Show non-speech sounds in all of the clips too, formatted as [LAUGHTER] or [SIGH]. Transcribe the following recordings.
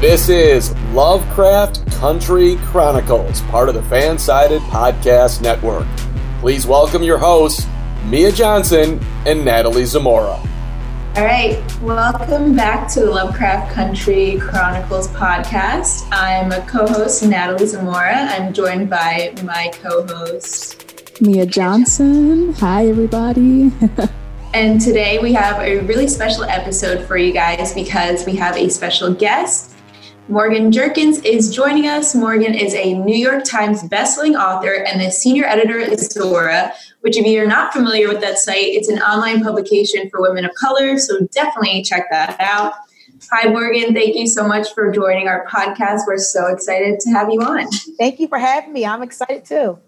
This is Lovecraft Country Chronicles, part of the Fansided Podcast Network. Please welcome your hosts, Mia Johnson and Natalie Zamora. All right, welcome back to the Lovecraft Country Chronicles podcast. I'm a co host, Natalie Zamora. I'm joined by my co host, Mia Johnson. Hi, everybody. [LAUGHS] and today we have a really special episode for you guys because we have a special guest. Morgan Jerkins is joining us. Morgan is a New York Times bestselling author and the senior editor at Zora, which, if you're not familiar with that site, it's an online publication for women of color. So definitely check that out. Hi, Morgan. Thank you so much for joining our podcast. We're so excited to have you on. Thank you for having me. I'm excited too.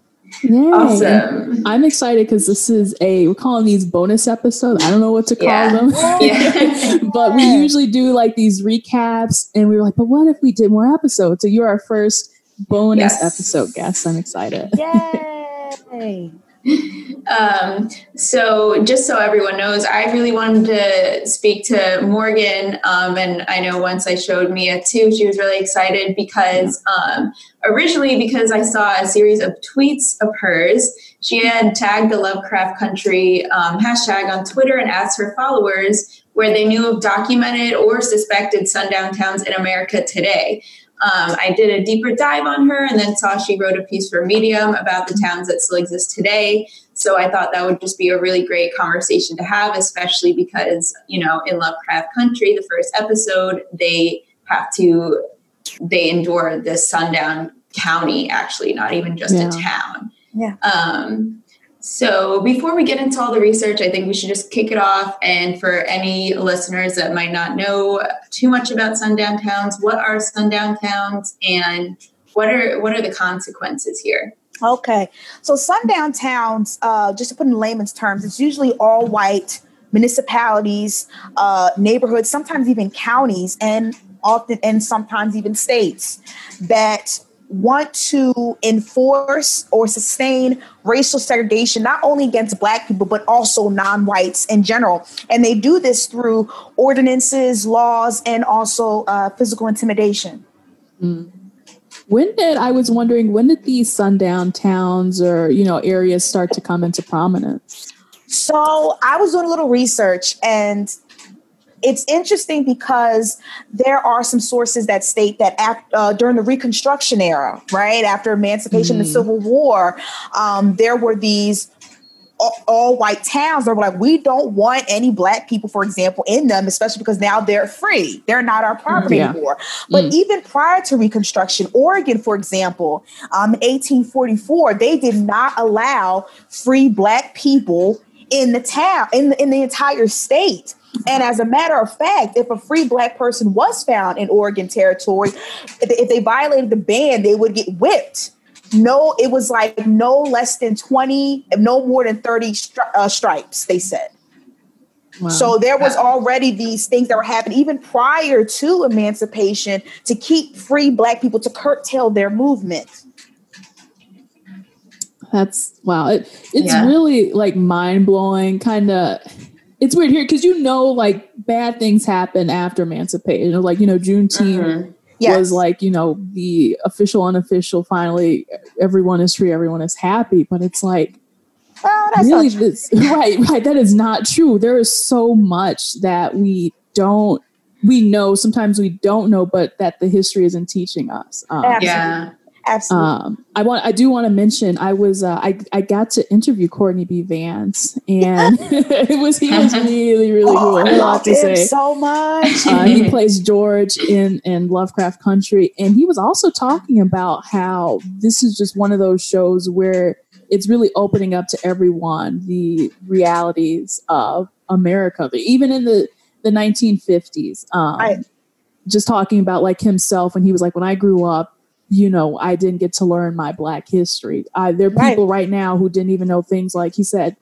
Yay. Awesome. I'm excited because this is a, we're calling these bonus episodes. I don't know what to call yeah. them. [LAUGHS] Yeah. [LAUGHS] but we usually do like these recaps and we were like, but what if we did more episodes? So you're our first bonus yes. episode guest. I'm excited. Yay. [LAUGHS] Um, so just so everyone knows, I really wanted to speak to Morgan. Um, and I know once I showed Mia too, she was really excited because um, originally because I saw a series of tweets of hers. She had tagged the Lovecraft Country um, hashtag on Twitter and asked her followers where they knew of documented or suspected sundown towns in America today. Um, I did a deeper dive on her and then saw she wrote a piece for Medium about the towns that still exist today. So I thought that would just be a really great conversation to have, especially because, you know, in Lovecraft Country, the first episode, they have to, they endure this sundown county, actually, not even just yeah. a town. Yeah. Um, so, before we get into all the research, I think we should just kick it off. And for any listeners that might not know too much about sundown towns, what are sundown towns and what are what are the consequences here? Okay, so sundown towns, uh, just to put in layman's terms, it's usually all white municipalities, uh, neighborhoods, sometimes even counties, and often and sometimes even states that want to enforce or sustain racial segregation, not only against Black people, but also non whites in general. And they do this through ordinances, laws, and also uh, physical intimidation. Mm. When did I was wondering when did these sundown towns or you know areas start to come into prominence? So I was doing a little research and it's interesting because there are some sources that state that after, uh, during the Reconstruction era, right after emancipation mm. and the Civil War, um, there were these all, all, white towns that were like, we don't want any black people, for example, in them, especially because now they're free. They're not our property yeah. anymore. But mm. even prior to Reconstruction, Oregon, for example, um, in 1844, they did not allow free black people in the town, in the, in the entire state. And as a matter of fact, if a free black person was found in Oregon territory, if they violated the ban, they would get whipped. No, it was like no less than 20, no more than 30 stri- uh, stripes, they said. Wow. So there was already these things that were happening even prior to emancipation to keep free black people to curtail their movement. That's wow. It, it's yeah. really like mind blowing, kind of it's weird here because you know, like bad things happen after emancipation. Like you know, Juneteenth mm-hmm. yes. was like you know the official, unofficial. Finally, everyone is free, everyone is happy. But it's like, oh, that's really, this, [LAUGHS] right, right. That is not true. There is so much that we don't. We know sometimes we don't know, but that the history isn't teaching us. Um, yeah. Absolutely. Um, I want. I do want to mention. I was. Uh, I. I got to interview Courtney B. Vance, and [LAUGHS] it was. He was [LAUGHS] really, really oh, cool. I love to say so much. Uh, he [LAUGHS] plays George in in Lovecraft Country, and he was also talking about how this is just one of those shows where it's really opening up to everyone the realities of America, even in the the 1950s. Um, right just talking about like himself when he was like, when I grew up, you know, I didn't get to learn my black history. Uh, there are people right. right now who didn't even know things like he said,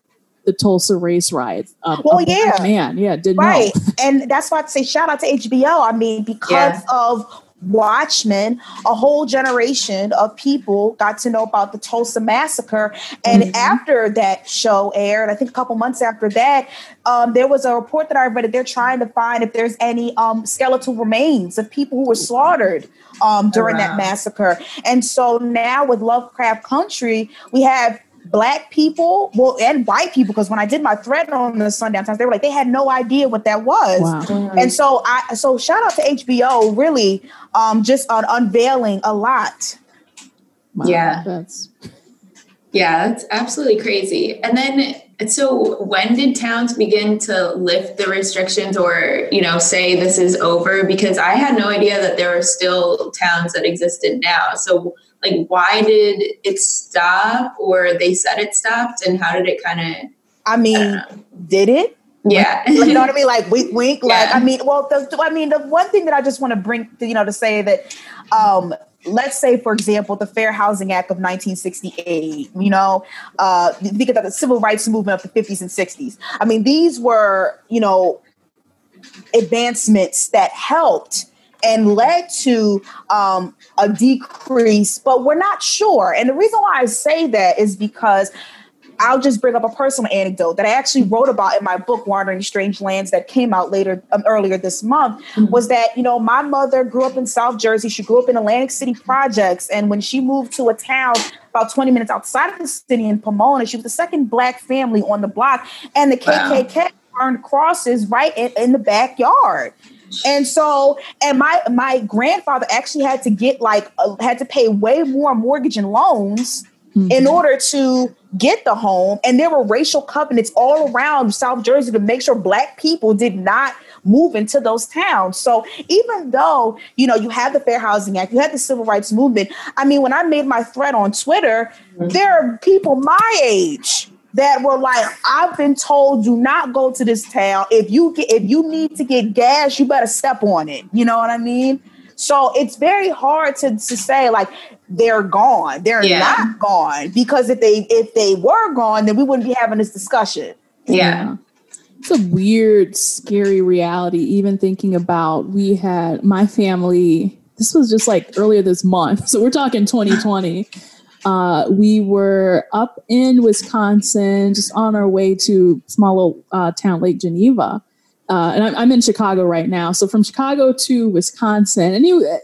the Tulsa race riots. Uh, well, yeah, man, yeah, didn't right. know. [LAUGHS] and that's why I say shout out to HBO. I mean, because yeah. of Watchmen, a whole generation of people got to know about the Tulsa massacre. And mm-hmm. after that show aired, I think a couple months after that, um, there was a report that I read that they're trying to find if there's any um, skeletal remains of people who were slaughtered um, during oh, wow. that massacre. And so now with Lovecraft Country, we have black people, well, and white people, because when I did my thread on the Sundown Towns, they were like, they had no idea what that was. Wow. Mm-hmm. And so I so shout out to HBO really um just on unveiling a lot. Wow, yeah. That's yeah, that's absolutely crazy. And then so when did towns begin to lift the restrictions or, you know, say this is over? Because I had no idea that there were still towns that existed now. So like why did it stop or they said it stopped and how did it kind of I mean, I did it? Yeah. Like, you know what I mean? Like wink, wink. Yeah. Like, I mean, well, the, I mean, the one thing that I just want to bring, you know, to say that, um, let's say, for example, the Fair Housing Act of 1968, you know, uh, because of the civil rights movement of the 50s and 60s. I mean, these were, you know, advancements that helped and led to um, a decrease, but we're not sure. And the reason why I say that is because I'll just bring up a personal anecdote that I actually wrote about in my book, Wandering Strange Lands, that came out later um, earlier this month. Mm-hmm. Was that you know my mother grew up in South Jersey. She grew up in Atlantic City projects, and when she moved to a town about 20 minutes outside of the city in Pomona, she was the second black family on the block, and the KKK wow. burned crosses right in, in the backyard. And so, and my my grandfather actually had to get like uh, had to pay way more mortgage and loans mm-hmm. in order to get the home. And there were racial covenants all around South Jersey to make sure black people did not move into those towns. So even though, you know, you have the Fair Housing Act, you had the Civil Rights Movement. I mean, when I made my thread on Twitter, mm-hmm. there are people my age that were like, I've been told do not go to this town. If you get if you need to get gas, you better step on it. You know what I mean? So it's very hard to, to say like they're gone. They're yeah. not gone. Because if they if they were gone, then we wouldn't be having this discussion. Yeah. It's a weird, scary reality, even thinking about we had my family, this was just like earlier this month. So we're talking 2020. Uh, we were up in Wisconsin, just on our way to small uh, town Lake Geneva. Uh, and I'm, I'm, in Chicago right now. So from Chicago to Wisconsin, and you,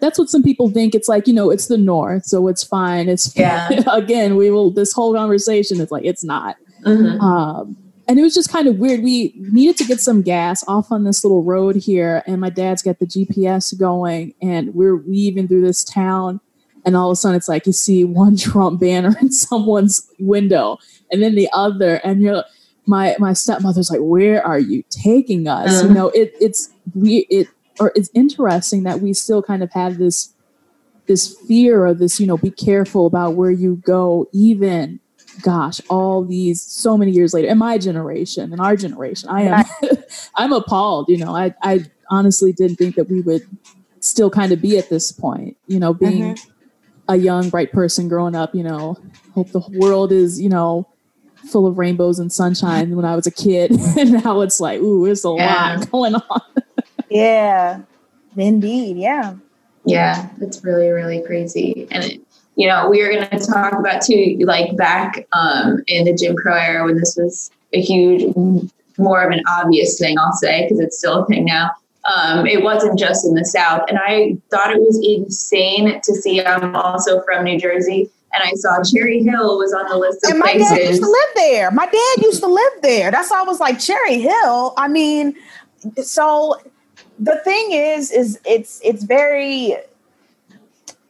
that's what some people think. It's like you know, it's the North, so it's fine. It's [LAUGHS] yeah. again, we will. This whole conversation is like it's not. Mm-hmm. Um, and it was just kind of weird. We needed to get some gas off on this little road here, and my dad's got the GPS going, and we're weaving through this town and all of a sudden it's like you see one [LAUGHS] Trump banner in someone's window and then the other and you're my my stepmother's like where are you taking us? Uh-huh. you know it it's we it or it's interesting that we still kind of have this this fear of this you know be careful about where you go even gosh all these so many years later in my generation in our generation i am [LAUGHS] i'm appalled you know i i honestly didn't think that we would still kind of be at this point you know being uh-huh a young bright person growing up you know. Hope the world is you know full of rainbows and sunshine when i was a kid. [LAUGHS] And now it's like ooh there's a yeah. lot going on. [LAUGHS] Yeah. Indeed yeah. Yeah it's really really crazy. And it, you know we are going to talk about too like back um, in the jim crow era when this was a huge more of an obvious thing i'll say because it's still a thing now um, it wasn't just in the South. And I thought it was insane to see. I'm also from New Jersey. And I saw Cherry Hill was on the list of and my places. dad used to live there. My dad used to live there. That's why I was like Cherry Hill. I mean, so the thing is, is it's it's very.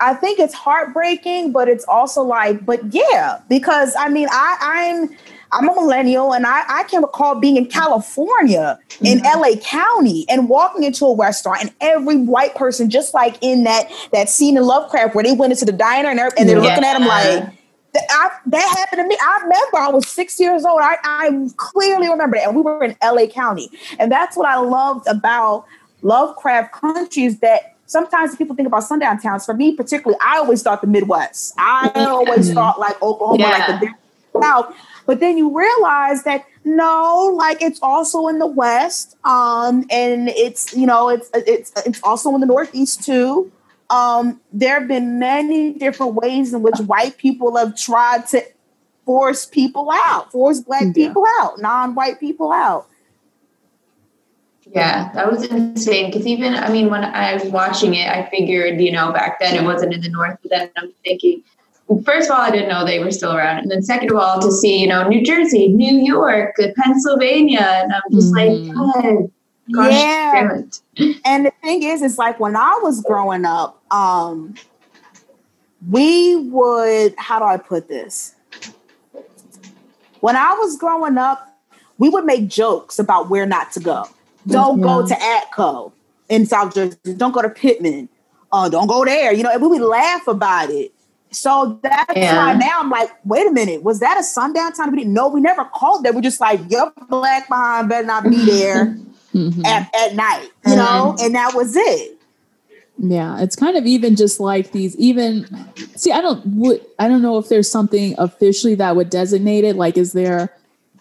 I think it's heartbreaking, but it's also like, but yeah, because I mean, I I'm I'm a millennial and I, I can recall being in California in mm-hmm. LA County and walking into a restaurant and every white person, just like in that that scene in Lovecraft where they went into the diner and, and they're yeah. looking at them like, I, that happened to me. I remember I was six years old. I, I clearly remember it. And we were in LA County. And that's what I loved about Lovecraft country is that sometimes people think about sundown towns. For me, particularly, I always thought the Midwest. I always mm-hmm. thought like Oklahoma, yeah. like the South. But then you realize that no, like it's also in the West, um, and it's you know it's it's it's also in the Northeast too. Um, there have been many different ways in which white people have tried to force people out, force black yeah. people out, non-white people out. Yeah, that was insane. Because even, I mean, when I was watching it, I figured, you know, back then it wasn't in the North. But then I'm thinking, first of all, I didn't know they were still around. And then second of all, to see, you know, New Jersey, New York, Pennsylvania. And I'm just mm-hmm. like, God, gosh, yeah. And the thing is, it's like when I was growing up, um, we would, how do I put this? When I was growing up, we would make jokes about where not to go. Don't yeah. go to Atco in South Jersey. Don't go to Pitman. Uh, don't go there. You know, and we would laugh about it. So that's yeah. why now I'm like, wait a minute, was that a sundown time? We didn't know. We never called there. We're just like, your black behind better not be there [LAUGHS] mm-hmm. at, at night, you mm-hmm. know, and that was it. Yeah, it's kind of even just like these even see, I don't would I don't know if there's something officially that would designate it. Like, is there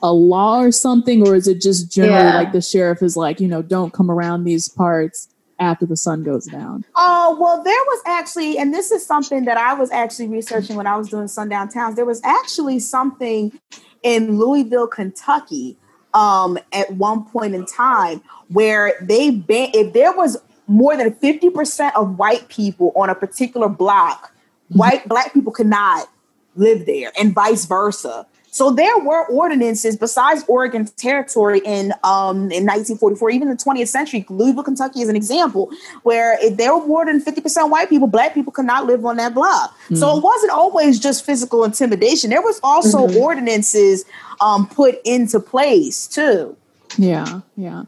a law or something, or is it just generally yeah. like the sheriff is like, you know, don't come around these parts after the sun goes down? Oh, well, there was actually, and this is something that I was actually researching when I was doing Sundown Towns. There was actually something in Louisville, Kentucky, um, at one point in time where they ban if there was more than 50% of white people on a particular block, white black people could not live there and vice versa. So there were ordinances besides Oregon Territory in um, in 1944, even the 20th century. Louisville, Kentucky is an example where if there were more than 50% white people, black people could not live on that block. Mm-hmm. So it wasn't always just physical intimidation. There was also mm-hmm. ordinances um, put into place too. Yeah, yeah.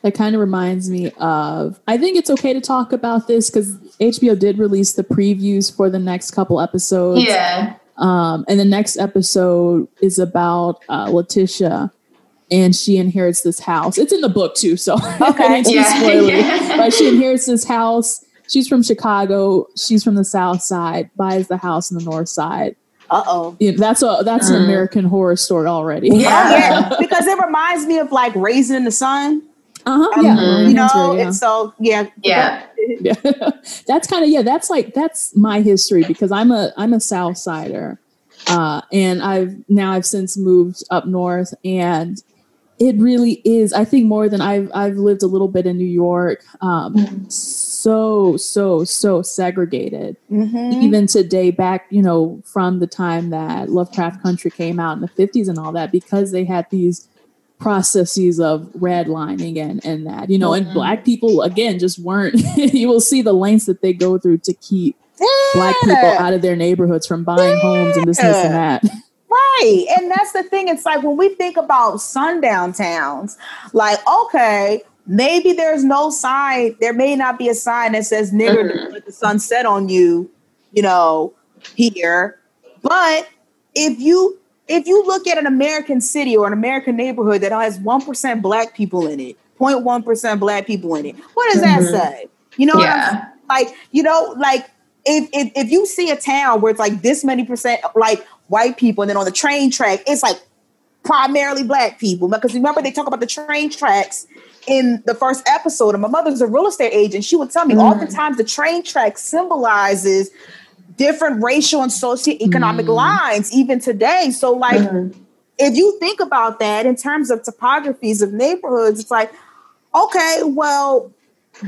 That kind of reminds me of. I think it's okay to talk about this because HBO did release the previews for the next couple episodes. Yeah. Um, and the next episode is about uh, Letitia, and she inherits this house. It's in the book too, so [LAUGHS] okay, yeah. yeah. [LAUGHS] But she inherits this house. She's from Chicago. She's from the South Side. Buys the house in the North Side. Uh oh. Yeah, that's a that's an mm. American horror story already. Yeah, yeah, [LAUGHS] because it reminds me of like Raisin in the Sun. Uh huh. Yeah. You know, yeah. so yeah. Yeah. [LAUGHS] yeah. that's kind of yeah. That's like that's my history because I'm a I'm a South Sider, uh, and I've now I've since moved up north, and it really is. I think more than I've I've lived a little bit in New York. Um, mm-hmm. So so so segregated. Mm-hmm. Even today, back you know from the time that Lovecraft Country came out in the 50s and all that, because they had these processes of redlining and and that you know mm-hmm. and black people again just weren't [LAUGHS] you will see the lengths that they go through to keep yeah. black people out of their neighborhoods from buying yeah. homes and this, this and that right and that's the thing it's like when we think about sundown towns like okay maybe there's no sign there may not be a sign that says nigger mm-hmm. let the sun set on you you know here but if you if you look at an American city or an American neighborhood that has 1% black people in it, 0.1% black people in it, what does mm-hmm. that say? You know yeah. Like, you know, like if, if if you see a town where it's like this many percent like white people, and then on the train track, it's like primarily black people. Because remember, they talk about the train tracks in the first episode. And my mother's a real estate agent. She would tell me mm. oftentimes the train track symbolizes different racial and socioeconomic mm. lines even today. So like mm. if you think about that in terms of topographies of neighborhoods, it's like, okay, well,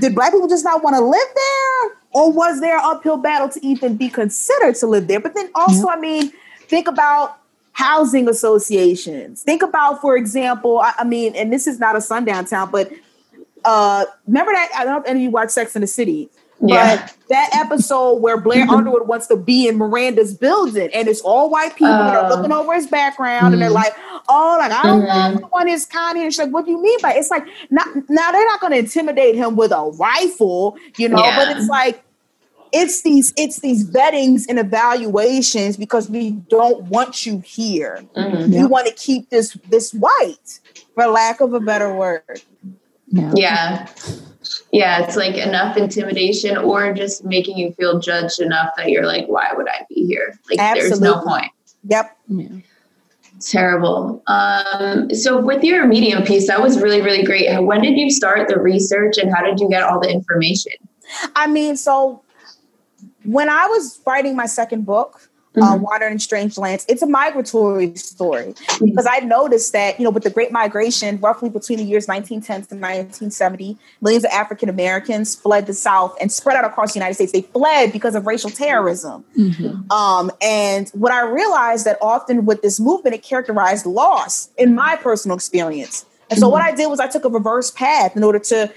did black people just not want to live there? Or was there an uphill battle to even be considered to live there? But then also, I mean, think about housing associations. Think about, for example, I, I mean, and this is not a sundown town, but uh, remember that I don't know if any of you watch Sex in the City. Yeah. But that episode where Blair. [CLEARS THROAT] Underwood wants to be in Miranda's building and it's all white people uh, that are looking over his background mm-hmm. and they're mm-hmm. like, oh, like I don't mm-hmm. want one is kind and she's like, what do you mean by it? it's like not now they're not gonna intimidate him with a rifle, you know, yeah. but it's like it's these it's these vettings and evaluations because we don't want you here. Mm-hmm. We want to keep this this white, for lack of a better word. Yeah. yeah. Yeah, it's like enough intimidation or just making you feel judged enough that you're like, why would I be here? Like, Absolutely. there's no point. Yep. Yeah. Terrible. Um, so, with your medium piece, that was really, really great. When did you start the research and how did you get all the information? I mean, so when I was writing my second book, mm-hmm. uh, Wandering Strange Lands. It's a migratory story mm-hmm. because I noticed that, you know, with the Great Migration, roughly between the years 1910 to 1970, millions of African Americans fled the South and spread out across the United States. They fled because of racial terrorism. Mm-hmm. Um, and what I realized that often with this movement, it characterized loss in my personal experience. And so what mm-hmm. I did was I took a reverse path in order to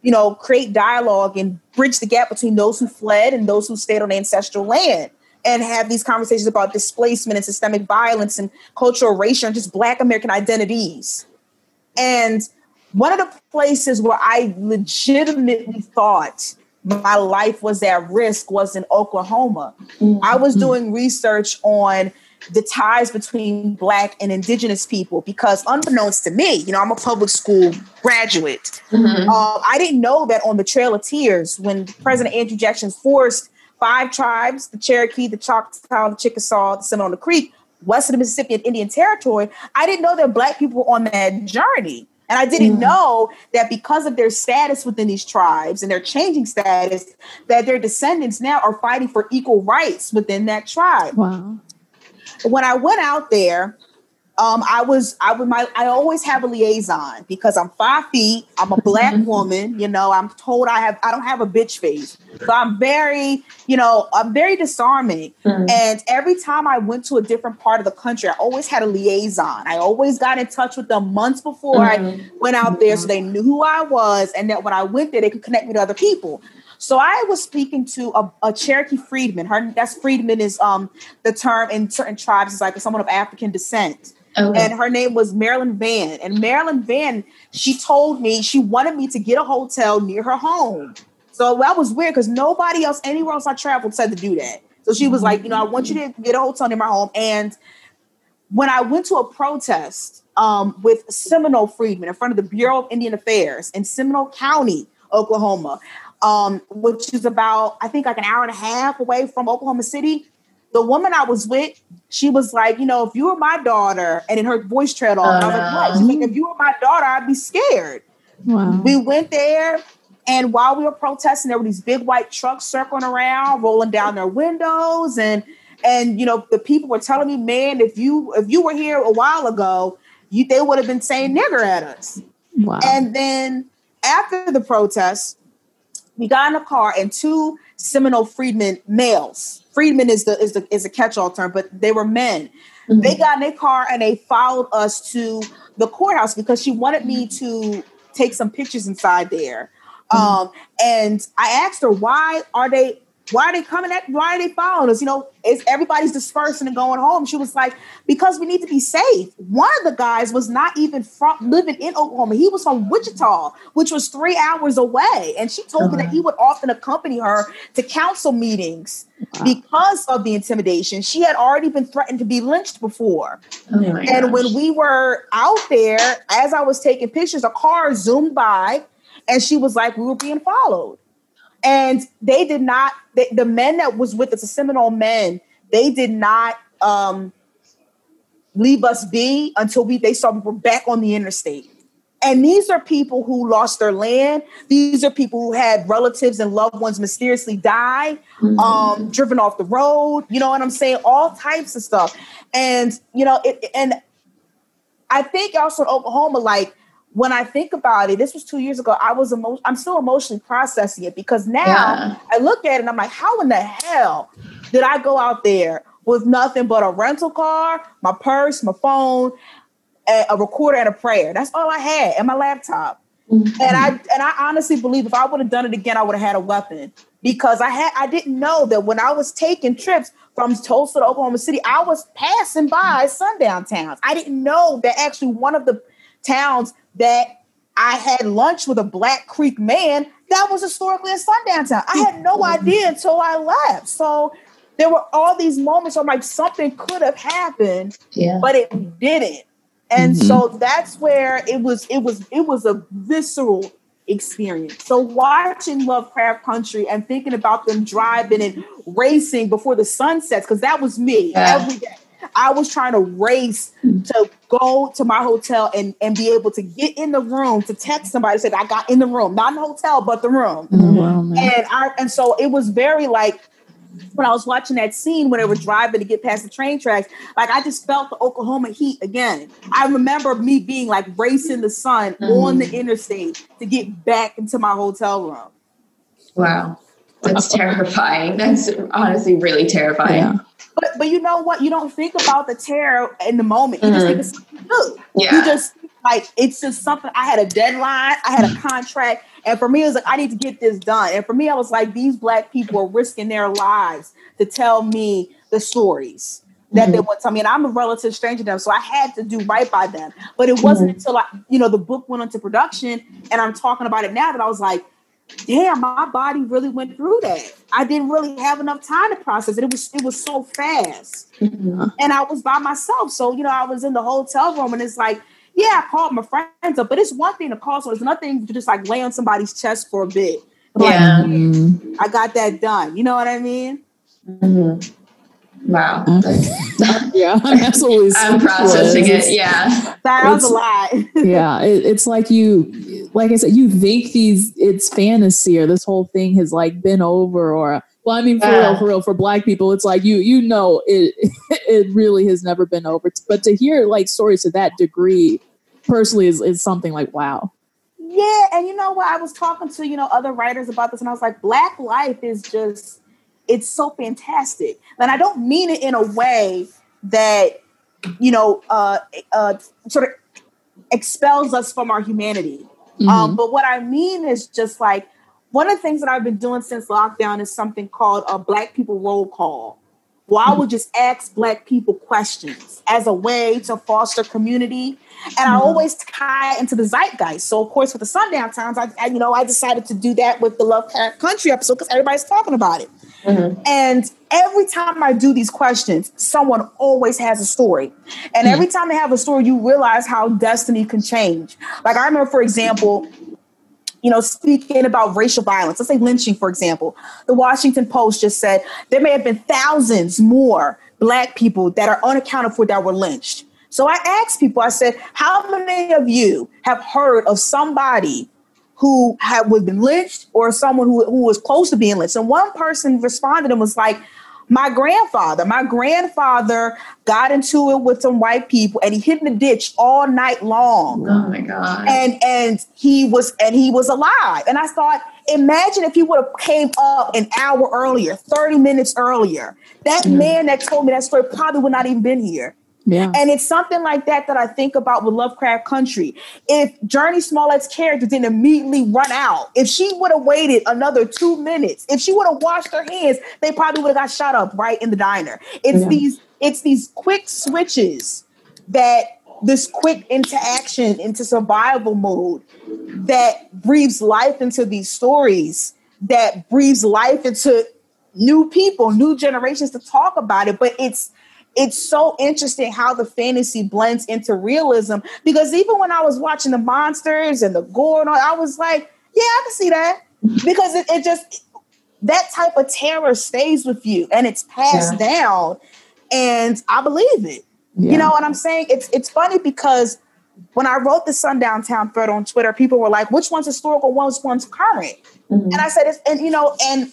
you know, create dialogue and bridge the gap between those who fled and those who stayed on ancestral land and have these conversations about displacement and systemic violence and cultural erasure and just Black American identities. And one of the places where I legitimately thought my life was at risk was in Oklahoma. Mm-hmm. I was doing research on the ties between Black and Indigenous people because, unbeknownst to me, you know, I'm a public school graduate. Mm-hmm. Uh, I didn't know that on the Trail of Tears, when President Andrew Jackson forced five tribes the Cherokee, the Choctaw, the Chickasaw, the Seminole, the Creek, west of the Mississippi and Indian Territory. I didn't know that Black people were on that journey. And I didn't mm. know that because of their status within these tribes and their changing status, that their descendants now are fighting for equal rights within that tribe. Wow. When I went out there, um, I was I would my I always have a liaison because I'm five feet. I'm a black woman. You know, I'm told I have I don't have a bitch face, so I'm very you know I'm very disarming. Mm-hmm. And every time I went to a different part of the country, I always had a liaison. I always got in touch with them months before mm-hmm. I went out there, so they knew who I was, and that when I went there, they could connect me to other people. So I was speaking to a, a, Cherokee freedman. Her that's freedman is um the term in certain tribes is like someone of African descent. Okay. And her name was Marilyn Vann. And Marilyn Vann, she told me she wanted me to get a hotel near her home. So that was weird because nobody else, anywhere else I traveled, said to do that. So she was like, you know, I want you to get a hotel near my home. And when I went to a protest um, with Seminole freedmen in front of the Bureau of Indian Affairs in Seminole County, Oklahoma, um, which is about, I think, like an hour and a half away from Oklahoma City, the woman I was with, she was like, you know, if you were my daughter, and in her voice trailed off, uh, I was like, what? She's like, if you were my daughter, I'd be scared. Wow. We went there, and while we were protesting, there were these big white trucks circling around, rolling down their windows, and and you know, the people were telling me, man, if you if you were here a while ago, you they would have been saying nigger at us. Wow. And then after the protest, we got in a car, and two Seminole freedmen males freedman is the is the is a catch-all term, but they were men. Mm-hmm. They got in their car and they followed us to the courthouse because she wanted me to take some pictures inside there. Mm-hmm. Um, and I asked her why are they why are they coming at why are they following us? You know, is everybody's dispersing and going home. She was like, because we need to be safe. One of the guys was not even from living in Oklahoma. He was from Wichita, which was three hours away. And she told uh-huh. me that he would often accompany her to council meetings wow. because of the intimidation. She had already been threatened to be lynched before. Oh and gosh. when we were out there, as I was taking pictures, a car zoomed by and she was like, we were being followed. And they did not, they, the men that was with us, the Seminole men, they did not um, leave us be until we they saw we were back on the interstate. And these are people who lost their land. These are people who had relatives and loved ones mysteriously die, mm-hmm. um, driven off the road. You know what I'm saying? All types of stuff. And you know, it, and I think also in Oklahoma, like when I think about it, this was two years ago. I was emo- I'm still emotionally processing it because now yeah. I look at it and I'm like, how in the hell did I go out there with nothing but a rental car, my purse, my phone, a, a recorder, and a prayer? That's all I had, and my laptop. Mm-hmm. And I and I honestly believe if I would have done it again, I would have had a weapon because I had I didn't know that when I was taking trips from Tulsa to Oklahoma City, I was passing by sundown towns. I didn't know that actually one of the towns that I had lunch with a Black Creek man that was historically a sundown town. I had no [LAUGHS] mm-hmm. idea until I left. So there were all these moments where I'm like, something could have happened, yeah. but it didn't. And mm-hmm. so that's where it was, it was, it was a visceral experience. So watching Lovecraft Country and thinking about them driving and racing before the sun sets, because that was me every day. I was trying to race to go to my hotel and, and be able to get in the room to text somebody said I got in the room, not in the hotel, but the room. Mm-hmm. and I and so it was very like when I was watching that scene when they were driving to get past the train tracks, like I just felt the Oklahoma heat again. I remember me being like racing the sun mm. on the interstate to get back into my hotel room. Wow. That's terrifying. That's honestly really terrifying. Yeah. But but you know what? You don't think about the terror in the moment. You mm-hmm. just think it's something Yeah. You just like it's just something. I had a deadline. I had a contract, and for me, it was like I need to get this done. And for me, I was like, these black people are risking their lives to tell me the stories that mm-hmm. they want to tell me. And I'm a relative stranger to them, so I had to do right by them. But it wasn't mm-hmm. until I, you know, the book went into production, and I'm talking about it now that I was like damn, my body really went through that. I didn't really have enough time to process it. It was it was so fast, mm-hmm. and I was by myself. So you know, I was in the hotel room, and it's like, yeah, I called my friends up, but it's one thing to call, so it's nothing to just like lay on somebody's chest for a bit. Yeah, like, mm-hmm. I got that done. You know what I mean? Mm-hmm. Wow. [LAUGHS] yeah, [LAUGHS] that's always. I'm processing it. Yeah, that was a lot. [LAUGHS] yeah, it, it's like you, like I said, you think these it's fantasy or this whole thing has like been over or. Well, I mean, for real, for real, for Black people, it's like you, you know, it, [LAUGHS] it really has never been over. But to hear like stories to that degree, personally, is is something like wow. Yeah, and you know what? I was talking to you know other writers about this, and I was like, Black life is just it's so fantastic. And I don't mean it in a way that, you know, uh, uh, sort of expels us from our humanity. Mm-hmm. Um, but what I mean is just like one of the things that I've been doing since lockdown is something called a Black People Roll Call. Well, I would just ask Black people questions as a way to foster community. And I mm-hmm. always tie into the zeitgeist. So, of course, with the Sundown Towns, I, I you know, I decided to do that with the Love Country episode because everybody's talking about it. Mm-hmm. And every time I do these questions, someone always has a story. And mm-hmm. every time they have a story, you realize how destiny can change. Like I remember, for example, you know, speaking about racial violence, let's say lynching, for example, the Washington Post just said there may have been thousands more Black people that are unaccounted for that were lynched. So I asked people, I said, how many of you have heard of somebody who had was been lynched or someone who, who was close to being lynched. And one person responded and was like, my grandfather, my grandfather got into it with some white people and he hid in the ditch all night long. Oh my God. And and he was and he was alive. And I thought, imagine if he would have came up an hour earlier, 30 minutes earlier. That mm. man that told me that story probably would not even been here. Yeah. And it's something like that that I think about with Lovecraft Country. If Jurnee Smollett's character didn't immediately run out, if she would have waited another two minutes, if she would have washed her hands, they probably would have got shot up right in the diner. It's yeah. these it's these quick switches that this quick interaction into survival mode that breathes life into these stories, that breathes life into new people, new generations to talk about it. But it's it's so interesting how the fantasy blends into realism because even when I was watching the monsters and the gore and all, I was like, yeah, I can see that because it, it just that type of terror stays with you and it's passed yeah. down and I believe it. Yeah. You know what I'm saying? It's it's funny because when I wrote the Sundown Town thread on Twitter, people were like, which one's historical, which one's current? Mm-hmm. And I said, it's, and you know, and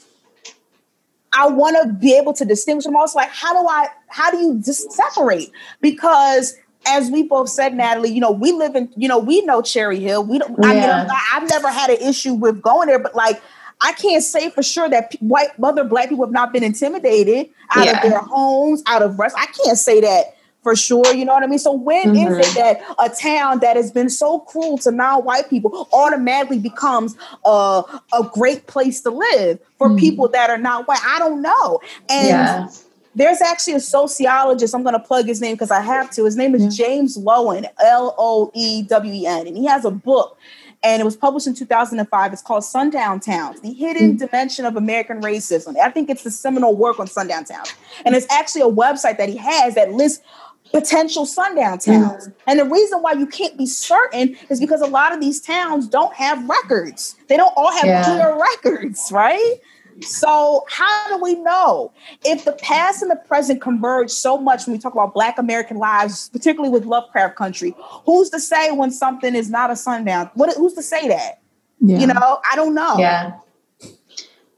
I want to be able to distinguish them. Also, like, how do I? How do you just separate? Because as we both said, Natalie, you know, we live in, you know, we know Cherry Hill. We don't. Yeah. I mean, I've never had an issue with going there, but like, I can't say for sure that white other black people have not been intimidated out yeah. of their homes, out of rest. I can't say that for sure. You know what I mean? So when mm-hmm. is it that a town that has been so cruel to non-white people automatically becomes a, a great place to live for mm-hmm. people that are not white? I don't know. And yeah. there's actually a sociologist, I'm going to plug his name because I have to. His name is yeah. James Loewen, L O E W E N, and he has a book and it was published in 2005. It's called Sundown Towns: The Hidden mm-hmm. Dimension of American Racism. I think it's the seminal work on Sundown Towns, and it's actually a website that he has that lists potential sundown towns. Mm-hmm. And the reason why you can't be certain is because a lot of these towns don't have records. They don't all have yeah. clear records, right? So how do we know if the past and the present converge so much when we talk about Black American lives, particularly with Lovecraft Country? Who's to say when something is not a sundown? What? Who's to say that? Yeah. You know, I don't know. Yeah.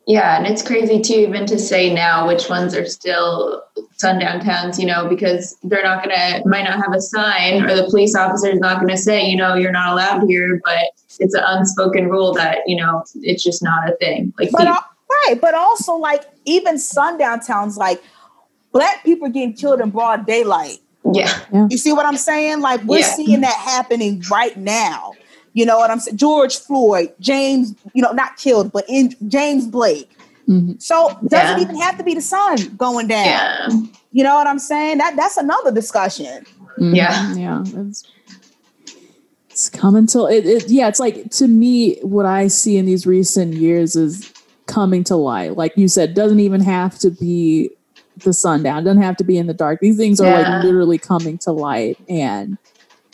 Yeah, and it's crazy too, even to say now which ones are still sundown towns, you know, because they're not gonna might not have a sign, or the police officer is not gonna say, you know, you're not allowed here, but it's an unspoken rule that you know it's just not a thing. Like, but, right, but also like even sundown towns, like black people getting killed in broad daylight. Yeah. yeah. You see what I'm saying? Like we're yeah. seeing that happening right now. You know what I'm saying? George Floyd, James, you know, not killed, but in James Blake. Mm-hmm. So doesn't yeah. even have to be the sun going down. Yeah. You know what I'm saying? That that's another discussion. Mm-hmm. Yeah. Yeah. It's, it's coming to it, it yeah, it's like to me, what I see in these recent years is coming to light. Like you said, doesn't even have to be the sundown, doesn't have to be in the dark. These things are yeah. like literally coming to light. And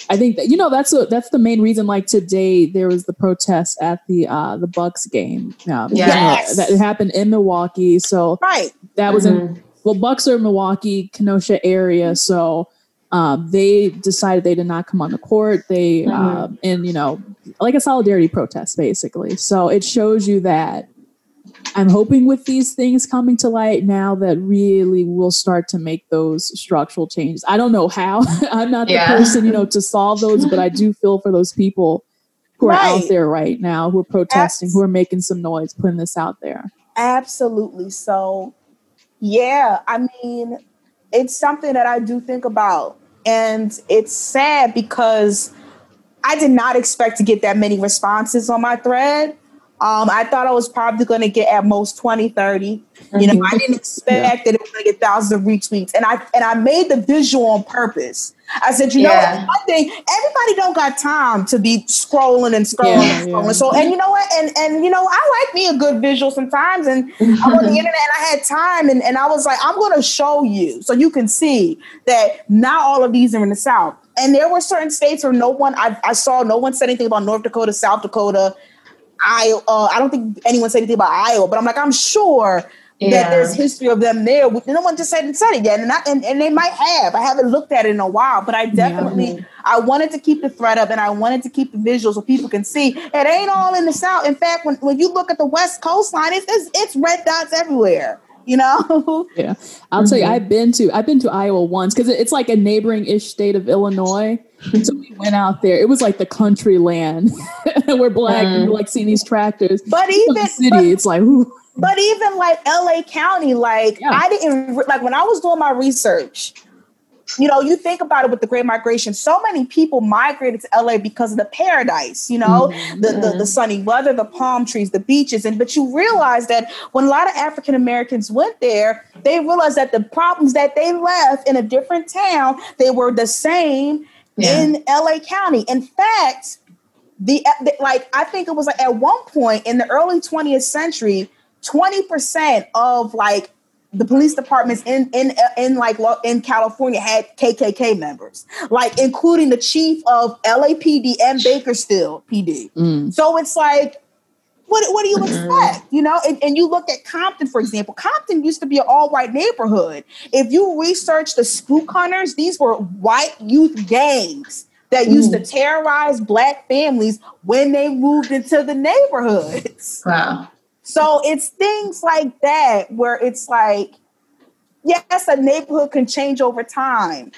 I think that you know that's a, that's the main reason. Like today, there was the protest at the uh, the Bucks game. Um, yes. You know, that happened in Milwaukee. So right, that was mm-hmm. in well, Bucks are Milwaukee, Kenosha area. So um, they decided they did not come on the court. They mm-hmm. um, and you know like a solidarity protest basically. So it shows you that I'm hoping with these things coming to light now that really will start to make those structural changes. I don't know how. [LAUGHS] I'm not the yeah. person, you know, to solve those, but I do feel for those people who right. are out there right now, who are protesting, who are making some noise, putting this out there. Absolutely. So, yeah, I mean, it's something that I do think about. And it's sad because I did not expect to get that many responses on my thread. Um, I thought I was probably going to get at most 20, 30. You know, I didn't [LAUGHS] expect yeah. that it was going to get thousands of retweets. And I and I made the visual on purpose. I said, you yeah. know, one thing, everybody don't got time to be scrolling and scrolling yeah, and scrolling. So, and you know what? And and you know, I like me a good visual sometimes. And [LAUGHS] I'm on the internet and I had time and, and I was like, I'm gonna show you so you can see that not all of these are in the South. And there were certain states where no one I, I saw no one said anything about North Dakota, South Dakota, Iowa. Uh, I don't think anyone said anything about Iowa, but I'm like, I'm sure yeah. that there's history of them there. No one just said and said it yet, and, I, and and they might have. I haven't looked at it in a while, but I definitely yeah. I wanted to keep the thread up, and I wanted to keep the visuals so people can see it ain't all in the south. In fact, when, when you look at the west coastline, it's it's, it's red dots everywhere you know yeah i'll mm-hmm. tell you mm-hmm. i've been to i've been to iowa once because it's like a neighboring ish state of illinois so we went out there it was like the country land [LAUGHS] we're black mm. like seeing these tractors but even the city but, it's like ooh. but even like la county like yeah. i didn't like when i was doing my research you know, you think about it with the Great Migration. So many people migrated to LA because of the paradise. You know, mm-hmm. the, the, the sunny weather, the palm trees, the beaches, and but you realize that when a lot of African Americans went there, they realized that the problems that they left in a different town they were the same yeah. in LA County. In fact, the, the like I think it was like at one point in the early 20th century, 20% of like the police departments in in in like in California had KKK members, like including the chief of LAPD and Bakersfield PD. Mm. So it's like, what what do you mm-hmm. expect? You know, and, and you look at Compton, for example. Compton used to be an all white neighborhood. If you research the spook hunters, these were white youth gangs that mm. used to terrorize black families when they moved into the neighborhoods. Wow. So it's things like that where it's like, yes, a neighborhood can change over time,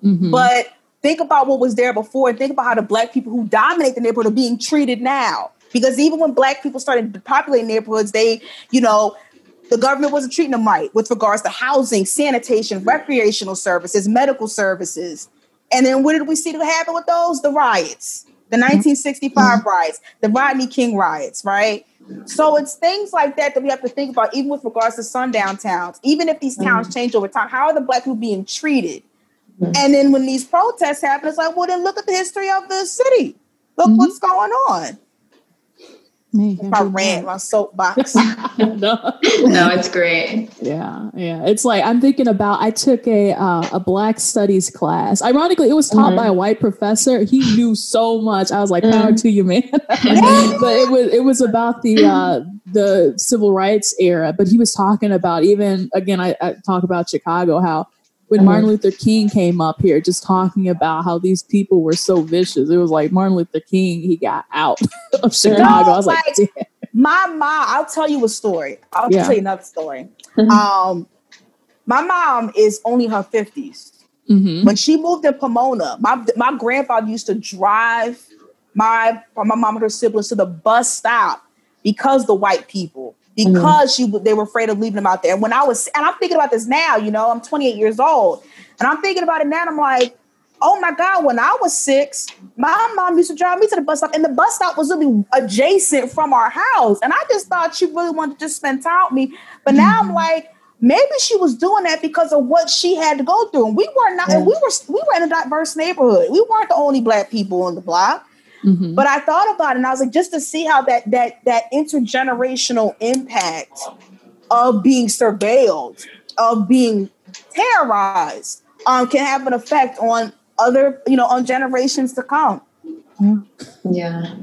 mm-hmm. but think about what was there before and think about how the black people who dominate the neighborhood are being treated now. Because even when black people started to populate neighborhoods, they, you know, the government wasn't treating them right with regards to housing, sanitation, recreational services, medical services. And then what did we see to happen with those? The riots, the 1965 mm-hmm. riots, the Rodney King riots, right? So it's things like that that we have to think about, even with regards to sundown towns. Even if these towns mm-hmm. change over time, how are the black people being treated? Mm-hmm. And then when these protests happen, it's like, well, then look at the history of the city. Look mm-hmm. what's going on. My rant, my soapbox. [LAUGHS] no. no, it's great. Yeah, yeah. It's like I'm thinking about. I took a uh, a Black Studies class. Ironically, it was taught mm-hmm. by a white professor. He knew so much. I was like, power mm-hmm. to you, man. [LAUGHS] but it was it was about the uh, the civil rights era. But he was talking about even again. I, I talk about Chicago how when mm-hmm. Martin Luther King came up here, just talking about how these people were so vicious. It was like Martin Luther King, he got out [LAUGHS] of Chicago. I was like, like my mom, I'll tell you a story. I'll yeah. tell you another story. Mm-hmm. Um, my mom is only her 50s. Mm-hmm. When she moved to Pomona, my my grandfather used to drive my my mom and her siblings to the bus stop because the white people. Because mm-hmm. she they were afraid of leaving them out there. And when I was, and I'm thinking about this now, you know, I'm 28 years old, and I'm thinking about it now. I'm like, oh my god, when I was six, my mom used to drive me to the bus stop, and the bus stop was really adjacent from our house, and I just thought she really wanted to just spend time with me. But mm-hmm. now I'm mm-hmm. like. Maybe she was doing that because of what she had to go through, and we were not. And we were we were in a diverse neighborhood. We weren't the only black people on the block. Mm-hmm. But I thought about it and I was like, just to see how that that that intergenerational impact of being surveilled, of being terrorized, um, can have an effect on other, you know, on generations to come. Yeah.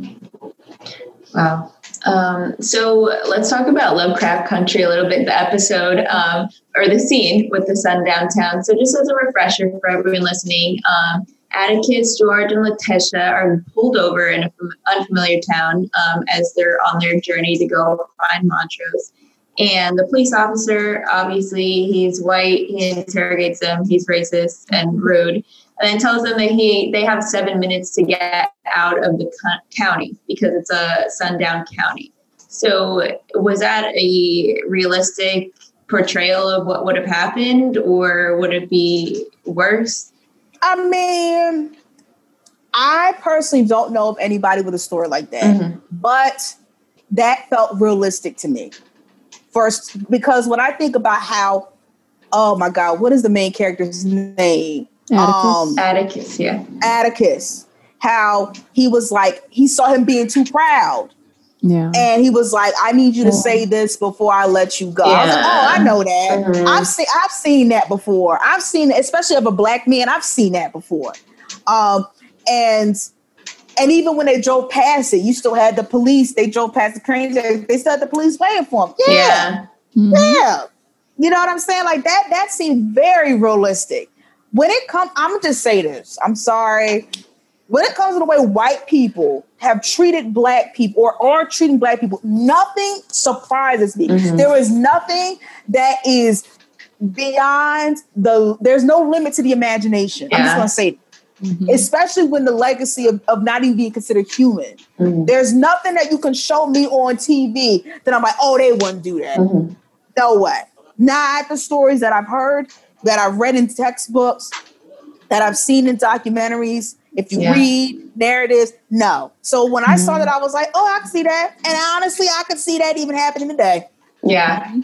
Wow. Um, so let's talk about Lovecraft Country a little bit, the episode um, or the scene with the sundown town. So just as a refresher for everyone listening, um, Atticus, George, and Letitia are pulled over in an unfamiliar town um, as they're on their journey to go find Montrose. And the police officer, obviously, he's white. He interrogates them. He's racist and rude, and then tells them that he they have seven minutes to get out of the county because it's a sundown county. So, was that a realistic portrayal of what would have happened, or would it be worse? I mean, I personally don't know of anybody with a story like that, mm-hmm. but that felt realistic to me. First, because when I think about how, oh my God, what is the main character's name? Atticus. Um, Atticus, yeah. Atticus. How he was like, he saw him being too proud. Yeah. And he was like, I need you to say this before I let you go. Yeah. I was like, oh, I know that. Mm-hmm. I've seen I've seen that before. I've seen especially of a black man, I've seen that before. Um, and and even when they drove past it, you still had the police. They drove past the crane. They, they still had the police waiting for them. Yeah. Yeah. Mm-hmm. yeah. You know what I'm saying? Like that, that seemed very realistic. When it comes, I'm gonna just say this. I'm sorry when it comes to the way white people have treated black people or are treating black people, nothing surprises me. Mm-hmm. There is nothing that is beyond the, there's no limit to the imagination. Yeah. I'm just gonna say Mm-hmm. especially when the legacy of, of not even being considered human. Mm-hmm. There's nothing that you can show me on TV that I'm like, oh, they wouldn't do that. Mm-hmm. No way. Not the stories that I've heard, that I've read in textbooks, that I've seen in documentaries. If you yeah. read narratives, no. So when I mm-hmm. saw that, I was like, oh, I can see that. And honestly, I could see that even happening today. Yeah.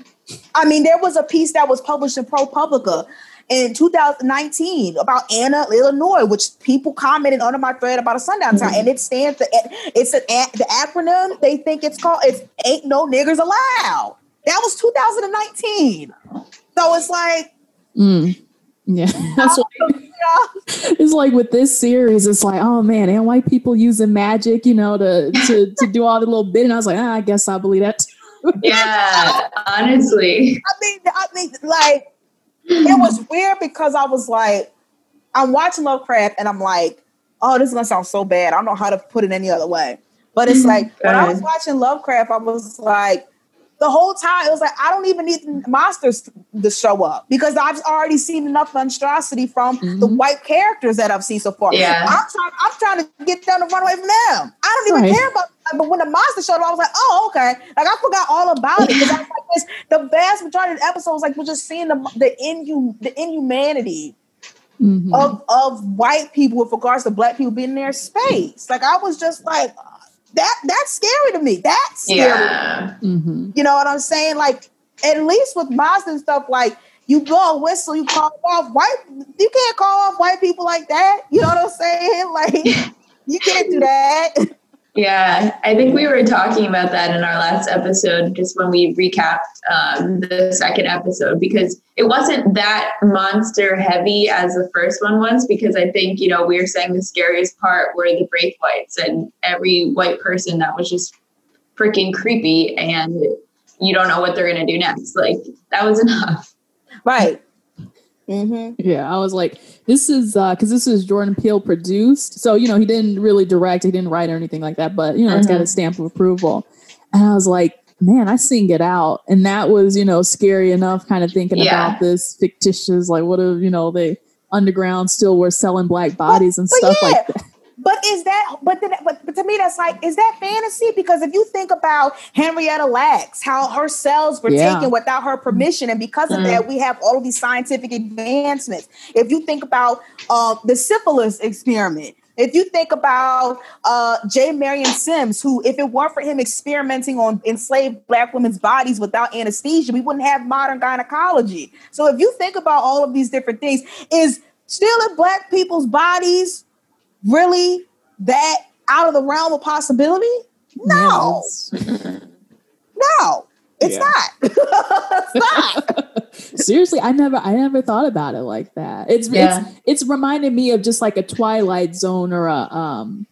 I mean, there was a piece that was published in ProPublica in 2019 about Anna, Illinois, which people commented under my thread about a sundown town, mm-hmm. and it stands. The, it's an the acronym they think it's called. It's "Ain't No Niggers Allowed." That was 2019. So it's like, mm. Yeah, [LAUGHS] that's [LAUGHS] it's like with this series. It's like, oh man, and white people using magic, you know, to to to do all the little bit. And I was like, ah, I guess I believe that. [LAUGHS] yeah, honestly. I mean, I mean, like it was weird because I was like, I'm watching Lovecraft, and I'm like, oh, this is gonna sound so bad. I don't know how to put it any other way. But it's like when I was watching Lovecraft, I was like, the whole time it was like I don't even need monsters to show up because I've already seen enough monstrosity from mm-hmm. the white characters that I've seen so far. Yeah. I'm trying I'm trying to get them to run away from them. I don't even right. care about them. But when the monster showed up, I was like, oh, okay. Like I forgot all about it. Because I was like this, the vast majority of the episodes, like we're just seeing the the inhum the inhumanity mm-hmm. of, of white people with regards to black people being in their space. Like I was just like, that that's scary to me. That's scary. Yeah. Mm-hmm. You know what I'm saying? Like at least with Mazda and stuff, like you blow a whistle, you call off white. You can't call off white people like that. You know what I'm saying? [LAUGHS] Like you can't do that. [LAUGHS] Yeah, I think we were talking about that in our last episode, just when we recapped um, the second episode, because it wasn't that monster heavy as the first one was. Because I think, you know, we were saying the scariest part were the Braithwhites and every white person that was just freaking creepy, and you don't know what they're going to do next. Like, that was enough. Right. Mm-hmm. Yeah, I was like, this is because uh, this is Jordan Peele produced, so you know he didn't really direct, he didn't write or anything like that, but you know mm-hmm. it's got a mm-hmm. stamp of approval. And I was like, man, I sing it out, and that was you know scary enough, kind of thinking yeah. about this fictitious, like what if you know they underground still were selling black bodies and stuff yeah. like that. But is that but, then, but but to me that's like is that fantasy? Because if you think about Henrietta Lacks, how her cells were yeah. taken without her permission, and because of mm. that, we have all of these scientific advancements. If you think about uh, the syphilis experiment, if you think about uh, J. Marion Sims, who, if it weren't for him experimenting on enslaved Black women's bodies without anesthesia, we wouldn't have modern gynecology. So, if you think about all of these different things, is stealing Black people's bodies really that out of the realm of possibility? No. [LAUGHS] no. It's yeah. not. [LAUGHS] it's not. [LAUGHS] Seriously, I never I never thought about it like that. It's yeah. it's it's reminded me of just like a Twilight Zone or a um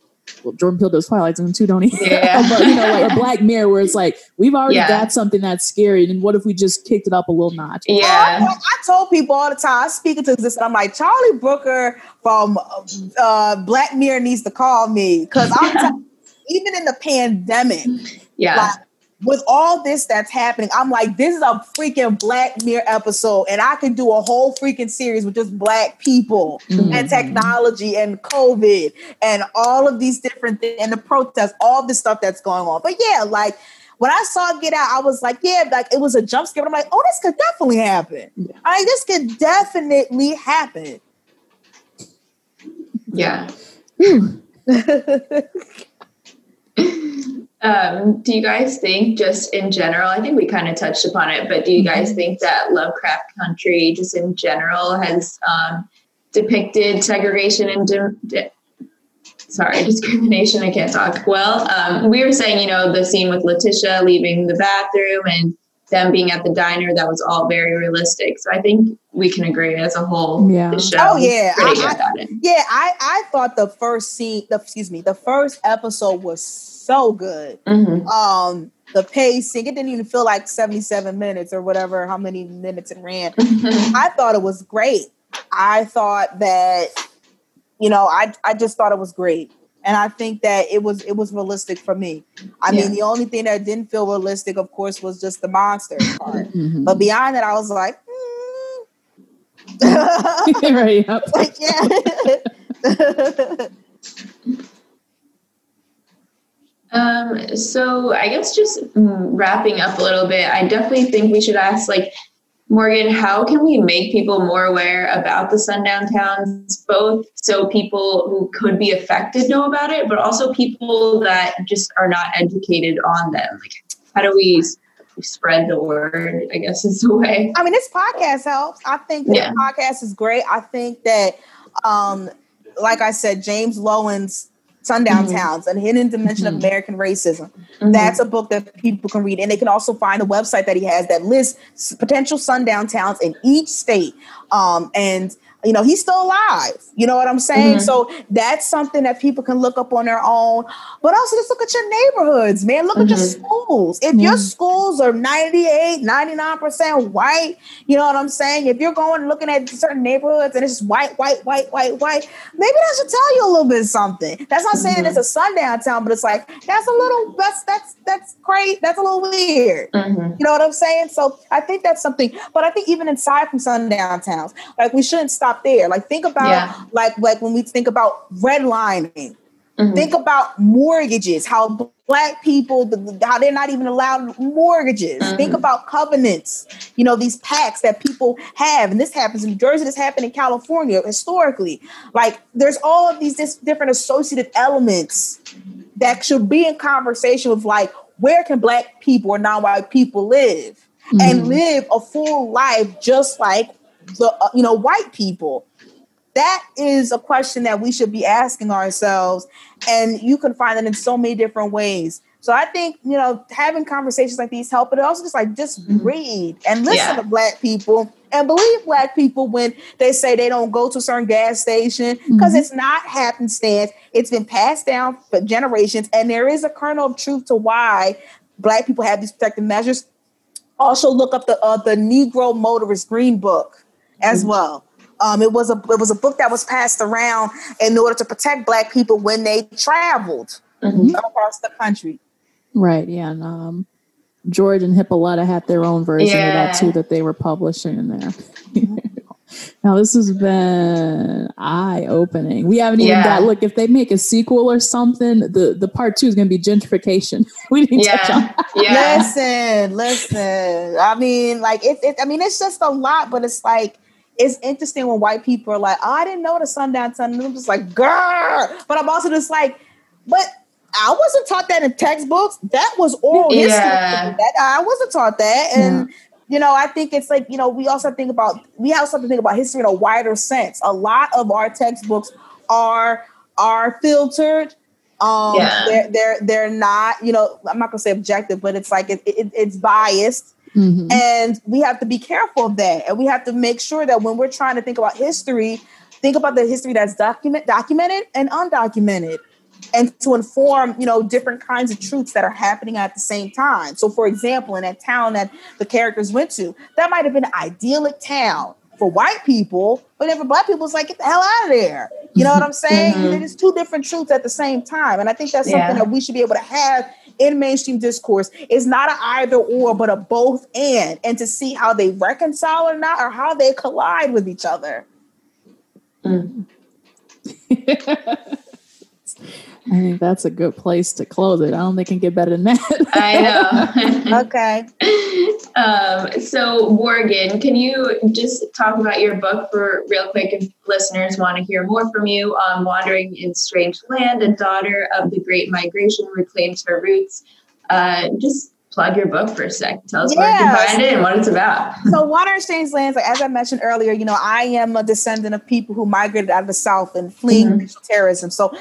well, Jordan Peele does Twilight Zone too, don't he? Yeah. [LAUGHS] but you know, like a Black Mirror, where it's like we've already yeah. got something that's scary, and what if we just kicked it up a little notch? Yeah, I, I told people all the time. I speak to this, and I'm like, Charlie Brooker from uh, Black Mirror needs to call me because I'm [LAUGHS] t- even in the pandemic. Yeah. Like, with all this that's happening, I'm like, this is a freaking Black Mirror episode, and I can do a whole freaking series with just Black people mm-hmm. and technology and COVID and all of these different things and the protests, all the stuff that's going on. But yeah, like when I saw Get Out, I was like, yeah, like it was a jump scare. But I'm like, oh, this could definitely happen. Yeah. I mean, this could definitely happen. Yeah. [LAUGHS] Um, do you guys think, just in general, I think we kind of touched upon it, but do you guys mm-hmm. think that Lovecraft Country, just in general, has um, depicted segregation and di- sorry, [LAUGHS] discrimination? I can't talk well. Um, we were saying, you know, the scene with Letitia leaving the bathroom and them being at the diner, that was all very realistic. So I think we can agree as a whole. Yeah. The show oh yeah. I, I, yeah. I I thought the first scene, the, excuse me, the first episode was so good. Mm-hmm. Um, the pacing, it didn't even feel like 77 minutes or whatever, how many minutes it ran. Mm-hmm. I thought it was great. I thought that, you know, I, I just thought it was great. And I think that it was it was realistic for me. I yeah. mean, the only thing that didn't feel realistic, of course, was just the monster part. Mm-hmm. But beyond that, I was like, mm. [LAUGHS] right, [LAUGHS] like yeah. [LAUGHS] Um, so I guess just wrapping up a little bit, I definitely think we should ask like Morgan, how can we make people more aware about the sundown towns, both so people who could be affected know about it, but also people that just are not educated on them? Like, how do we spread the word? I guess is the way. I mean, this podcast helps. I think yeah. podcast is great. I think that, um, like I said, James Loewen's Sundown mm-hmm. Towns, A Hidden Dimension mm-hmm. of American Racism. Mm-hmm. That's a book that people can read. And they can also find a website that he has that lists potential sundown towns in each state. Um, and you know, he's still alive. You know what I'm saying? Mm-hmm. So that's something that people can look up on their own. But also just look at your neighborhoods, man. Look mm-hmm. at your mm-hmm. schools. If your schools are 98, 99% white, you know what I'm saying? If you're going looking at certain neighborhoods and it's just white, white, white, white, white, maybe that should tell you a little bit something. That's not saying mm-hmm. it's a sundown town, but it's like that's a little that's that's that's great. That's a little weird. Mm-hmm. You know what I'm saying? So I think that's something. But I think even inside from sundown towns, like we shouldn't stop stop there. Like think about yeah. like like when we think about redlining. Mm-hmm. Think about mortgages, how black people, how they're not even allowed mortgages. Mm-hmm. Think about covenants, you know, these pacts that people have. And this happens in New Jersey, this happened in California historically. Like there's all of these different associated elements that should be in conversation with like, where can black people or non-white people live? Mm-hmm. And live a full life just like the uh, you know white people that is a question that we should be asking ourselves. And you can find it in so many different ways. So I think, you know, having conversations like these help, but also just like just mm-hmm. read and listen yeah. to black people and believe black people when they say they don't go to a certain gas station because mm-hmm. it's not happenstance. It's been passed down for generations, and there is a kernel of truth to why black people have these protective measures. Also, look up the uh, the Negro Motorist Green Book as mm-hmm. well. Um, it was a it was a book that was passed around in order to protect black people when they traveled mm-hmm. across the country. Right. Yeah. And um, George and Hippolyta had their own version yeah. of that too that they were publishing in there. [LAUGHS] now this has been eye opening. We haven't even yeah. got look if they make a sequel or something. The the part two is going to be gentrification. [LAUGHS] we didn't yeah. touch on. Yeah. Listen, listen. I mean, like it, it. I mean, it's just a lot, but it's like it's interesting when white people are like, oh, I didn't know the sundown sun. And I'm just like, girl. But I'm also just like, but I wasn't taught that in textbooks. That was oral yeah. history. That I wasn't taught that. And yeah. you know, I think it's like, you know, we also think about we also have to think about history in a wider sense. A lot of our textbooks are are filtered. Um yeah. they're they're they're not, you know, I'm not gonna say objective, but it's like it, it it's biased. Mm-hmm. And we have to be careful of that. And we have to make sure that when we're trying to think about history, think about the history that's document documented and undocumented and to inform you know different kinds of truths that are happening at the same time so for example in that town that the characters went to that might have been an idyllic town for white people but then for black people it's like get the hell out of there you know what i'm saying mm-hmm. it's two different truths at the same time and i think that's something yeah. that we should be able to have in mainstream discourse is not an either or but a both and and to see how they reconcile or not or how they collide with each other mm. [LAUGHS] I think that's a good place to close it. I don't think it can get better than that. I know. [LAUGHS] okay. Um, so, Morgan, can you just talk about your book for real quick if listeners want to hear more from you? Um, Wandering in Strange Land, a daughter of the Great Migration reclaims her roots. Uh, just plug your book for a sec. Tell us where you can find it and what it's about. So, Wandering in Strange Lands, like, as I mentioned earlier, you know, I am a descendant of people who migrated out of the South and fleeing mm-hmm. terrorism. So,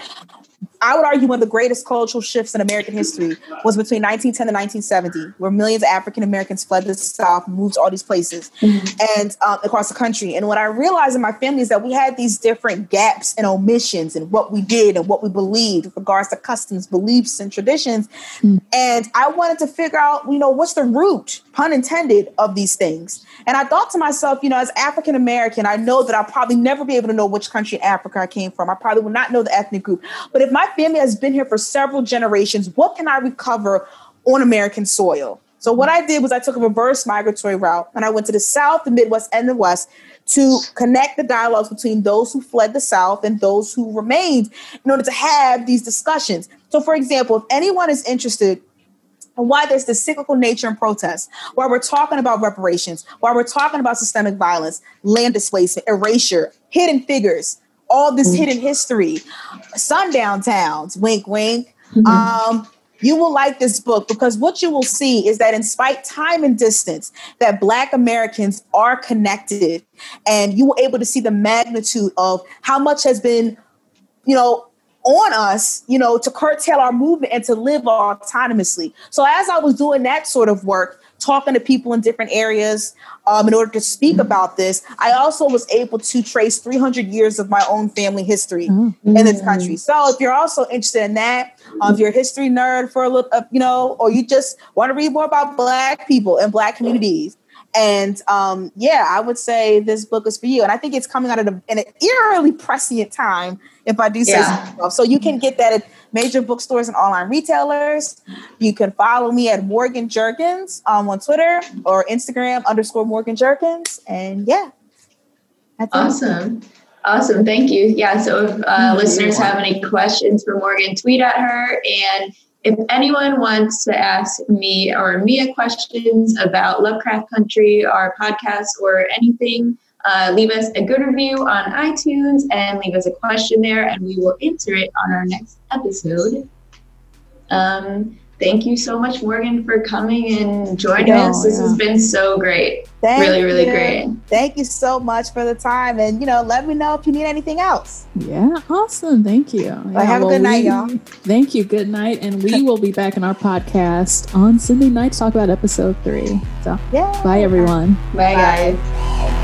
I would argue one of the greatest cultural shifts in American history was between 1910 and 1970, where millions of African Americans fled the South, moved to all these places, mm-hmm. and um, across the country. And what I realized in my family is that we had these different gaps and omissions in what we did and what we believed with regards to customs, beliefs, and traditions. Mm-hmm. And I wanted to figure out, you know, what's the root, pun intended, of these things. And I thought to myself, you know, as African American, I know that I'll probably never be able to know which country in Africa I came from. I probably will not know the ethnic group. But if my family has been here for several generations. What can I recover on American soil? So what I did was I took a reverse migratory route and I went to the South, the Midwest, and the West to connect the dialogues between those who fled the South and those who remained in order to have these discussions. So, for example, if anyone is interested in why there's this cyclical nature in protest, why we're talking about reparations, why we're talking about systemic violence, land displacement, erasure, hidden figures, all this mm-hmm. hidden history, sundown towns, wink, wink. Mm-hmm. Um, you will like this book because what you will see is that in spite time and distance that black americans are connected and you were able to see the magnitude of how much has been you know on us you know to curtail our movement and to live autonomously so as i was doing that sort of work talking to people in different areas um, in order to speak about this, I also was able to trace 300 years of my own family history mm-hmm. in this country. So if you're also interested in that, um, if you're a history nerd for a little, uh, you know, or you just want to read more about Black people and Black communities, and um, yeah, I would say this book is for you. And I think it's coming out of an eerily prescient time, if I do say yeah. so. So you can get that at major bookstores and online retailers. You can follow me at Morgan Jerkins um, on Twitter or Instagram underscore Morgan Jerkins. And yeah. awesome. It. Awesome. Thank you. Yeah. So if uh, listeners have any questions for Morgan, tweet at her. And if anyone wants to ask me or Mia questions about Lovecraft Country, our podcast, or anything, uh, leave us a good review on iTunes and leave us a question there, and we will answer it on our next episode. Um, thank you so much, Morgan, for coming and joining oh, us. This yeah. has been so great. Thank really, you. really great. Thank you so much for the time. And, you know, let me know if you need anything else. Yeah, awesome. Thank you. Yeah, have well, a good night, y'all. Thank you. Good night. And we will be back in our podcast on Sunday night to talk about episode three. So, yeah. bye, everyone. Bye, bye. guys.